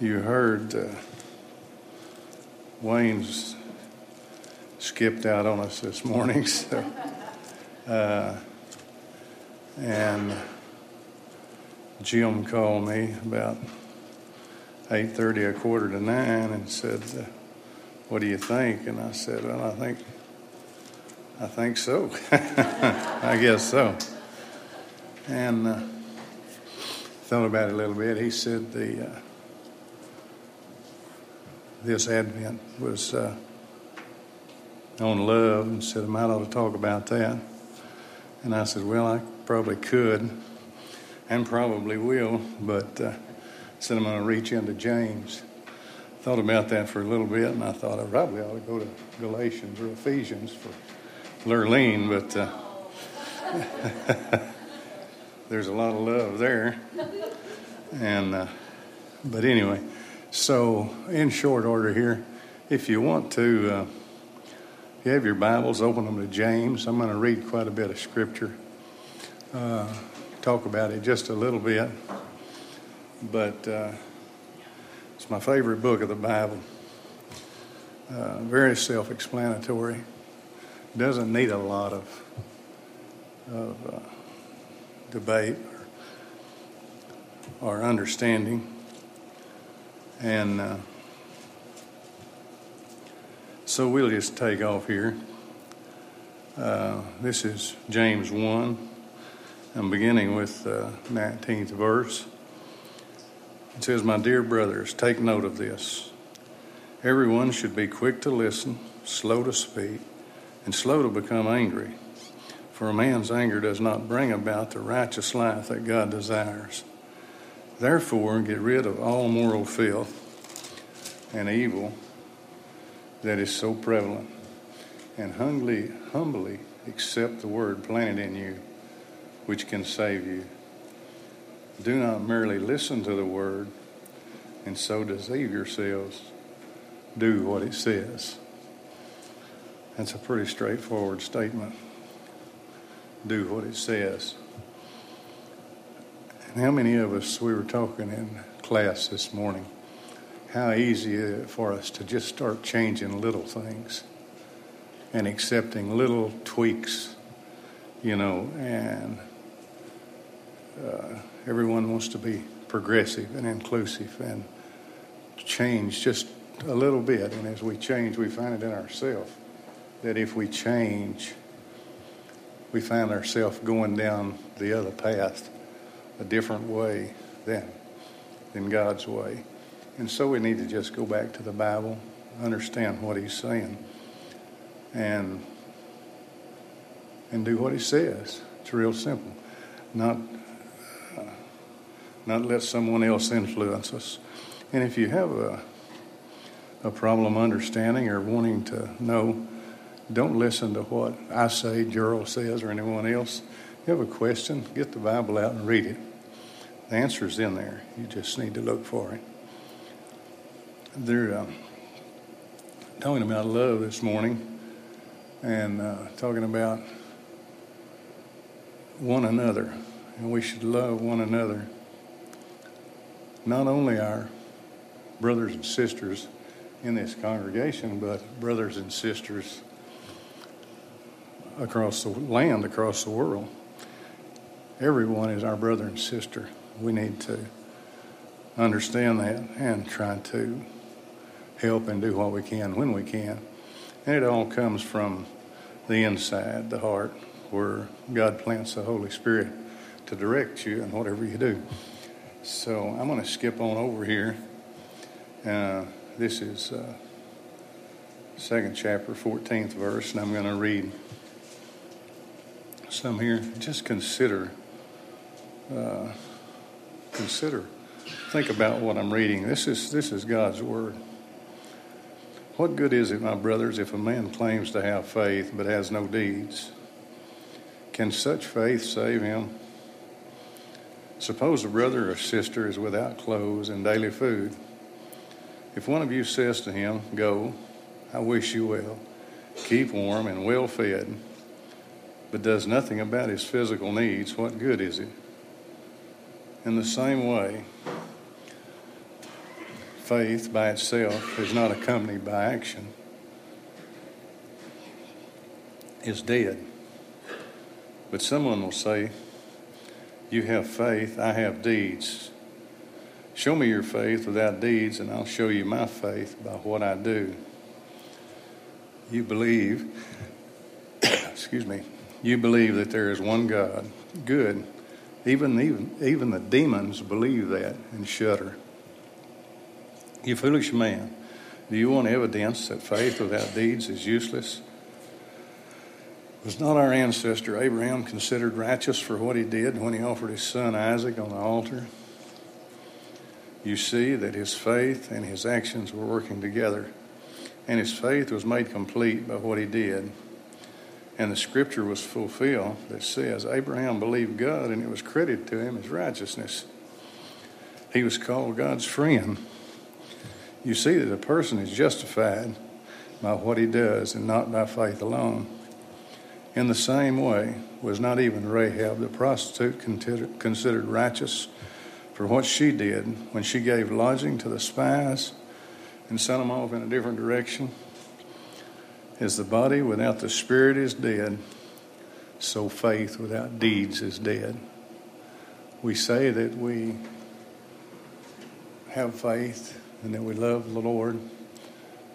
You heard uh, Wayne's skipped out on us this morning, so, uh, and Jim called me about eight thirty, a quarter to nine, and said, uh, "What do you think?" And I said, "Well, I think, I think so. I guess so." And uh, thought about it a little bit. He said the uh, this Advent was uh, on love, and said I might ought to talk about that. And I said, "Well, I probably could, and probably will, but." Uh, said I'm going to reach into James. Thought about that for a little bit, and I thought I probably ought to go to Galatians or Ephesians for Lurleen, but uh, there's a lot of love there. And uh, but anyway, so in short order here, if you want to, uh, if you have your Bibles, open them to James. I'm going to read quite a bit of scripture. Uh, talk about it just a little bit but uh, it's my favorite book of the Bible. Uh, very self explanatory. Doesn't need a lot of, of uh, debate or, or, understanding. And uh, so we'll just take off here. Uh, this is James 1. I'm beginning with the 19th verse. It says, My dear brothers, take note of this. Everyone should be quick to listen, slow to speak, and slow to become angry. For a man's anger does not bring about the righteous life that God desires. Therefore, get rid of all moral filth and evil that is so prevalent, and humbly, humbly accept the word planted in you, which can save you. Do not merely listen to the word and so deceive yourselves. Do what it says. That's a pretty straightforward statement. Do what it says. And how many of us, we were talking in class this morning, how easy for us to just start changing little things and accepting little tweaks, you know, and uh, everyone wants to be progressive and inclusive and change just a little bit. And as we change, we find it in ourselves that if we change, we find ourselves going down the other path a different way than, than God's way. And so we need to just go back to the Bible, understand what He's saying, and, and do what He says. It's real simple. Not uh, not let someone else influence us. And if you have a, a problem understanding or wanting to know, don't listen to what I say, Gerald says, or anyone else. If you have a question, get the Bible out and read it. The answer's in there. You just need to look for it. They're uh, talking about love this morning and uh, talking about one another. And we should love one another not only our brothers and sisters in this congregation, but brothers and sisters across the land, across the world. Everyone is our brother and sister. We need to understand that and try to help and do what we can when we can. And it all comes from the inside, the heart, where God plants the Holy Spirit to direct you in whatever you do. So I'm going to skip on over here. Uh, this is uh, second chapter, 14th verse, and I'm going to read some here. Just consider, uh, consider, think about what I'm reading. This is this is God's word. What good is it, my brothers, if a man claims to have faith but has no deeds? Can such faith save him? Suppose a brother or sister is without clothes and daily food. If one of you says to him, Go, I wish you well, keep warm and well fed, but does nothing about his physical needs, what good is it? In the same way, faith by itself is not accompanied by action is dead. But someone will say, You have faith, I have deeds. Show me your faith without deeds, and I'll show you my faith by what I do. You believe, excuse me, you believe that there is one God. Good. Even, even, even the demons believe that and shudder. You foolish man, do you want evidence that faith without deeds is useless? Was not our ancestor Abraham considered righteous for what he did when he offered his son Isaac on the altar? You see that his faith and his actions were working together, and his faith was made complete by what he did. And the scripture was fulfilled that says, Abraham believed God, and it was credited to him as righteousness. He was called God's friend. You see that a person is justified by what he does and not by faith alone. In the same way, was not even Rahab the prostitute considered righteous for what she did when she gave lodging to the spies and sent them off in a different direction? As the body without the spirit is dead, so faith without deeds is dead. We say that we have faith and that we love the Lord,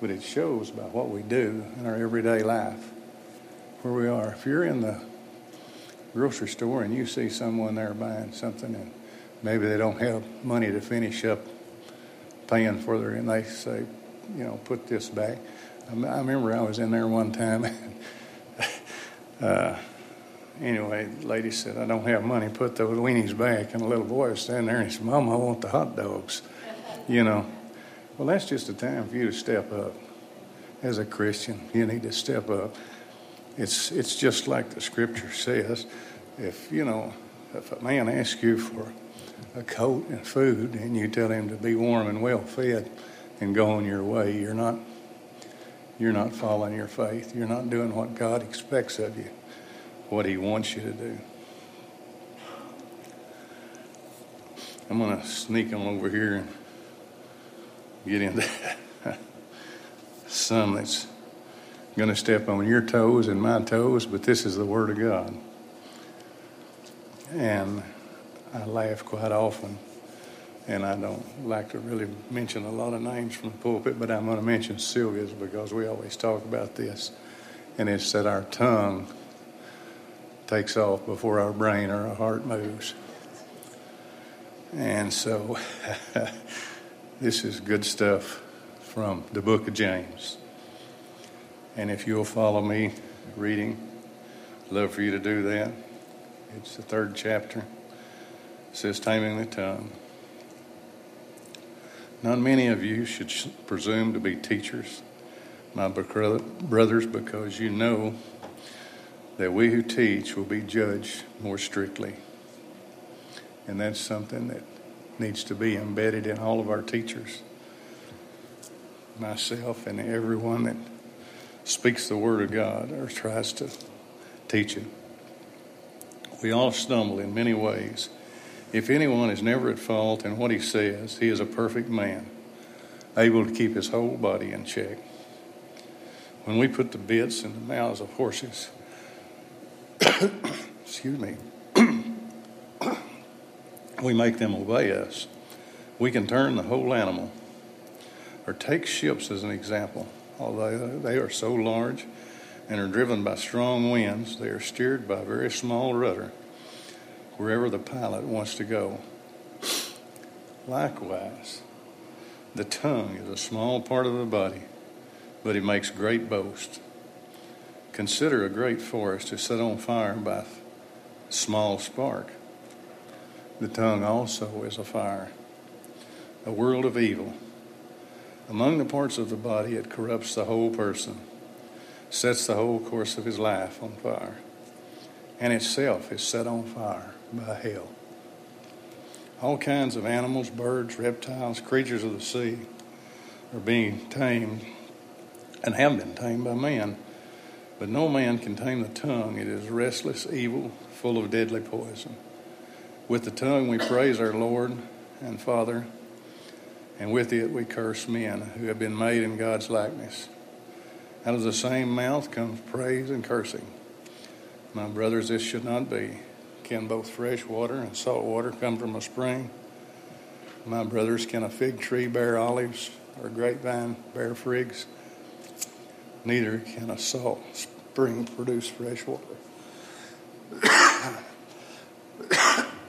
but it shows by what we do in our everyday life where we are. If you're in the grocery store and you see someone there buying something and maybe they don't have money to finish up paying for their, and they say, you know, put this back I remember I was in there one time. uh, anyway, the lady said, I don't have money, put those weenies back. And the little boy was standing there and he said, Mom, I want the hot dogs. You know, well, that's just a time for you to step up. As a Christian, you need to step up. It's, it's just like the scripture says. If, you know, if a man asks you for a coat and food and you tell him to be warm and well fed and go on your way, you're not you're not following your faith. You're not doing what God expects of you, what He wants you to do. I'm going to sneak on over here and get into some that's going to step on your toes and my toes, but this is the Word of God. And I laugh quite often and I don't like to really mention a lot of names from the pulpit, but I'm going to mention Sylvia's because we always talk about this. And it's that our tongue takes off before our brain or our heart moves. And so this is good stuff from the book of James. And if you'll follow me reading, love for you to do that. It's the third chapter. It says, Taming the Tongue. Not many of you should presume to be teachers, my brothers, because you know that we who teach will be judged more strictly. And that's something that needs to be embedded in all of our teachers, myself and everyone that speaks the Word of God or tries to teach it. We all stumble in many ways if anyone is never at fault in what he says, he is a perfect man, able to keep his whole body in check. When we put the bits in the mouths of horses, excuse me, we make them obey us. We can turn the whole animal. Or take ships as an example. Although they are so large and are driven by strong winds, they are steered by a very small rudder wherever the pilot wants to go. Likewise, the tongue is a small part of the body, but it makes great boast. Consider a great forest is set on fire by a small spark. The tongue also is a fire, a world of evil. Among the parts of the body, it corrupts the whole person, sets the whole course of his life on fire, and itself is set on fire by hell. All kinds of animals, birds, reptiles, creatures of the sea are being tamed and have been tamed by man. But no man can tame the tongue. It is restless, evil, full of deadly poison. With the tongue we praise our Lord and Father, and with it we curse men who have been made in God's likeness. Out of the same mouth comes praise and cursing. My brothers, this should not be. Can both fresh water and salt water come from a spring? My brothers, can a fig tree bear olives or grapevine bear figs? Neither can a salt spring produce fresh water.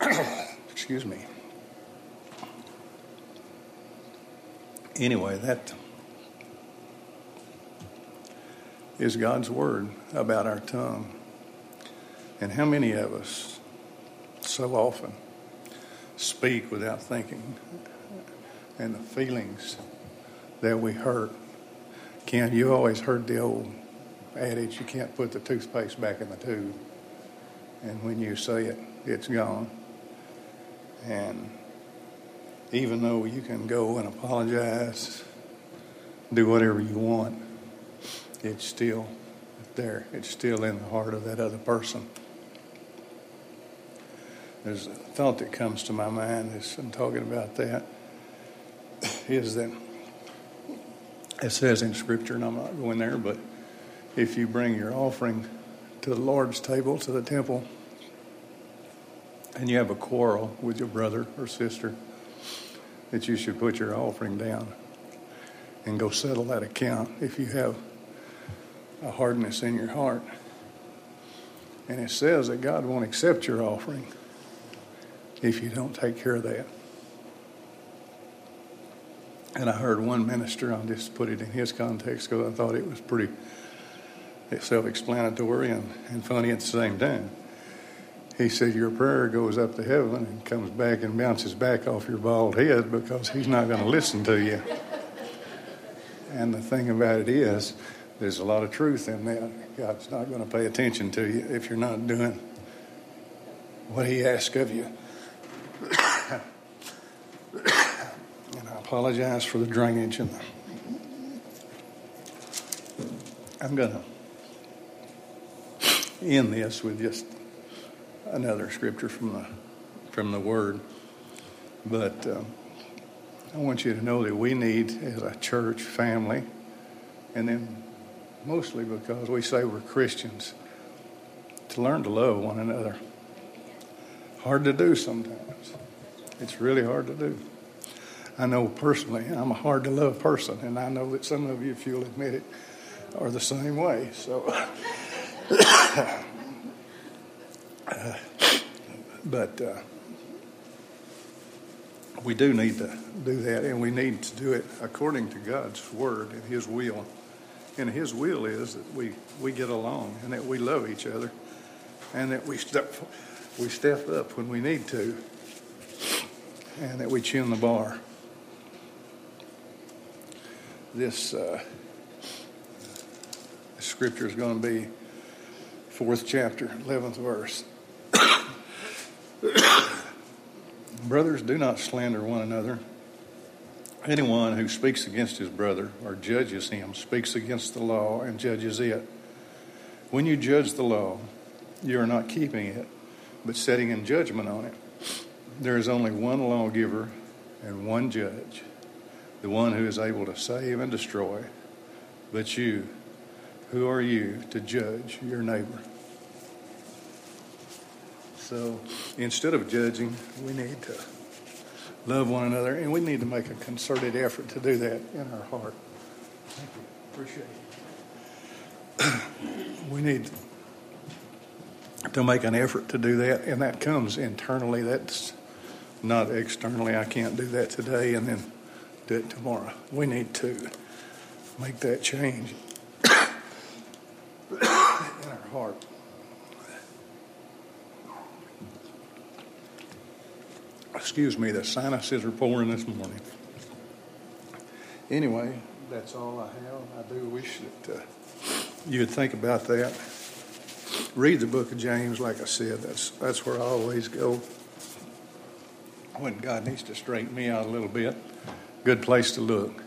Excuse me. Anyway, that is God's word about our tongue. And how many of us so often speak without thinking and the feelings that we hurt? Ken, you always heard the old adage you can't put the toothpaste back in the tube. And when you say it, it's gone. And even though you can go and apologize, do whatever you want, it's still there. It's still in the heart of that other person. There's a thought that comes to my mind as I'm talking about that is that it says in Scripture, and I'm not going there, but if you bring your offering to the Lord's table, to the temple, and you have a quarrel with your brother or sister, that you should put your offering down and go settle that account if you have a hardness in your heart. And it says that God won't accept your offering if you don't take care of that. And I heard one minister, I'll just put it in his context because I thought it was pretty self explanatory and, and funny at the same time. He said, Your prayer goes up to heaven and comes back and bounces back off your bald head because he's not going to listen to you. And the thing about it is, there's a lot of truth in that. God's not going to pay attention to you if you're not doing what He asks of you. and I apologize for the drainage and I'm going to end this with just another scripture from the from the Word, but um, I want you to know that we need, as a church family, and then mostly because we say we're Christians, to learn to love one another. Hard to do sometimes. It's really hard to do. I know personally, I'm a hard to love person, and I know that some of you, if you'll admit it, are the same way. So. uh, but uh, we do need to do that, and we need to do it according to God's word and His will. And His will is that we, we get along and that we love each other and that we step, we step up when we need to and that we chin the bar. This, uh, scripture is going to be fourth chapter, 11th verse. Brothers, do not slander one another. Anyone who speaks against his brother or judges him speaks against the law and judges it. When you judge the law, you are not keeping it, but setting in judgment on it. There is only one lawgiver and one judge, the one who is able to save and destroy. But you, who are you to judge your neighbor? So instead of judging, we need to love one another, and we need to make a concerted effort to do that in our heart. Thank you. Appreciate it. we need to make an effort to do that, and that comes internally. That's not externally. I can't do that today and then do it tomorrow. We need to make that change in our heart. excuse me, the sinuses are pouring this morning. Anyway, that's all I have. I do wish that uh, you'd think about that. Read the book of James, like I said. That's that's where I always go when God needs to straighten me out a little bit. Good place to look.